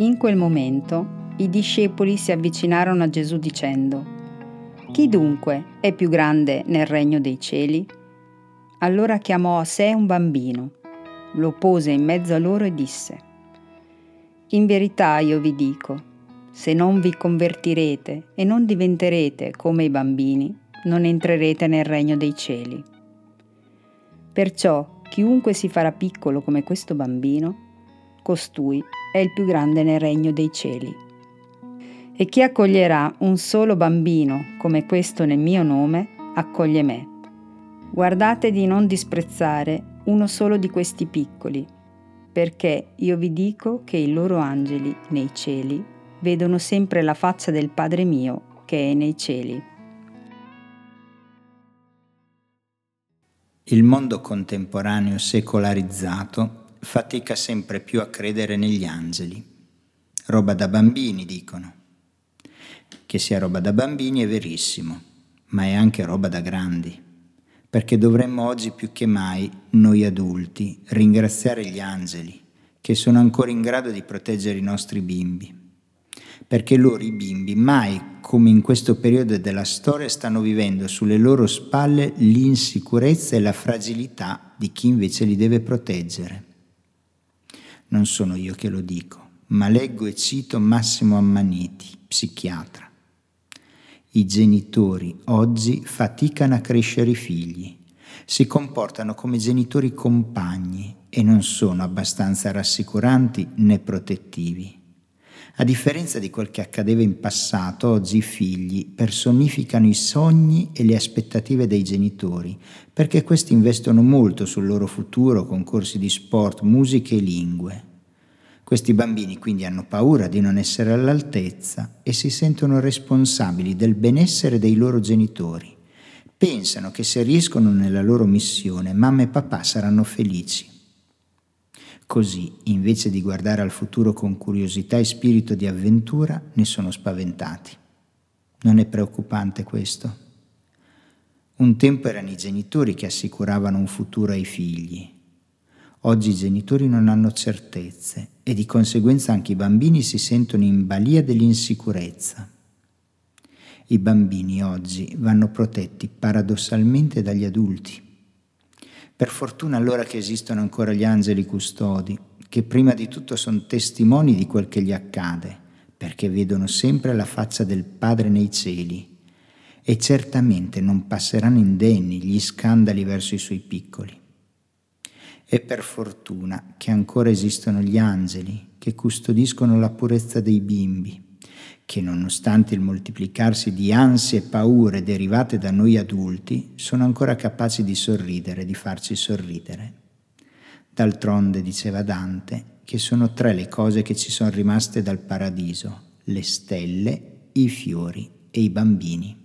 In quel momento i discepoli si avvicinarono a Gesù dicendo, Chi dunque è più grande nel regno dei cieli? Allora chiamò a sé un bambino, lo pose in mezzo a loro e disse, In verità io vi dico, se non vi convertirete e non diventerete come i bambini, non entrerete nel regno dei cieli. Perciò chiunque si farà piccolo come questo bambino, costui è il più grande nel regno dei cieli. E chi accoglierà un solo bambino come questo nel mio nome, accoglie me. Guardate di non disprezzare uno solo di questi piccoli, perché io vi dico che i loro angeli nei cieli vedono sempre la faccia del Padre mio che è nei cieli. Il mondo contemporaneo secolarizzato fatica sempre più a credere negli angeli. Roba da bambini, dicono. Che sia roba da bambini è verissimo, ma è anche roba da grandi, perché dovremmo oggi più che mai, noi adulti, ringraziare gli angeli, che sono ancora in grado di proteggere i nostri bimbi perché loro i bimbi mai come in questo periodo della storia stanno vivendo sulle loro spalle l'insicurezza e la fragilità di chi invece li deve proteggere. Non sono io che lo dico, ma leggo e cito Massimo Ammaniti, psichiatra. I genitori oggi faticano a crescere i figli, si comportano come genitori compagni e non sono abbastanza rassicuranti né protettivi. A differenza di quel che accadeva in passato, oggi i figli personificano i sogni e le aspettative dei genitori, perché questi investono molto sul loro futuro con corsi di sport, musica e lingue. Questi bambini quindi hanno paura di non essere all'altezza e si sentono responsabili del benessere dei loro genitori. Pensano che se riescono nella loro missione, mamma e papà saranno felici. Così, invece di guardare al futuro con curiosità e spirito di avventura, ne sono spaventati. Non è preoccupante questo? Un tempo erano i genitori che assicuravano un futuro ai figli. Oggi i genitori non hanno certezze e di conseguenza anche i bambini si sentono in balia dell'insicurezza. I bambini oggi vanno protetti paradossalmente dagli adulti. Per fortuna allora che esistono ancora gli angeli custodi, che prima di tutto sono testimoni di quel che gli accade, perché vedono sempre la faccia del Padre nei cieli e certamente non passeranno indenni gli scandali verso i suoi piccoli. E per fortuna che ancora esistono gli angeli che custodiscono la purezza dei bimbi che nonostante il moltiplicarsi di ansie e paure derivate da noi adulti, sono ancora capaci di sorridere, di farci sorridere. D'altronde, diceva Dante, che sono tre le cose che ci sono rimaste dal paradiso, le stelle, i fiori e i bambini.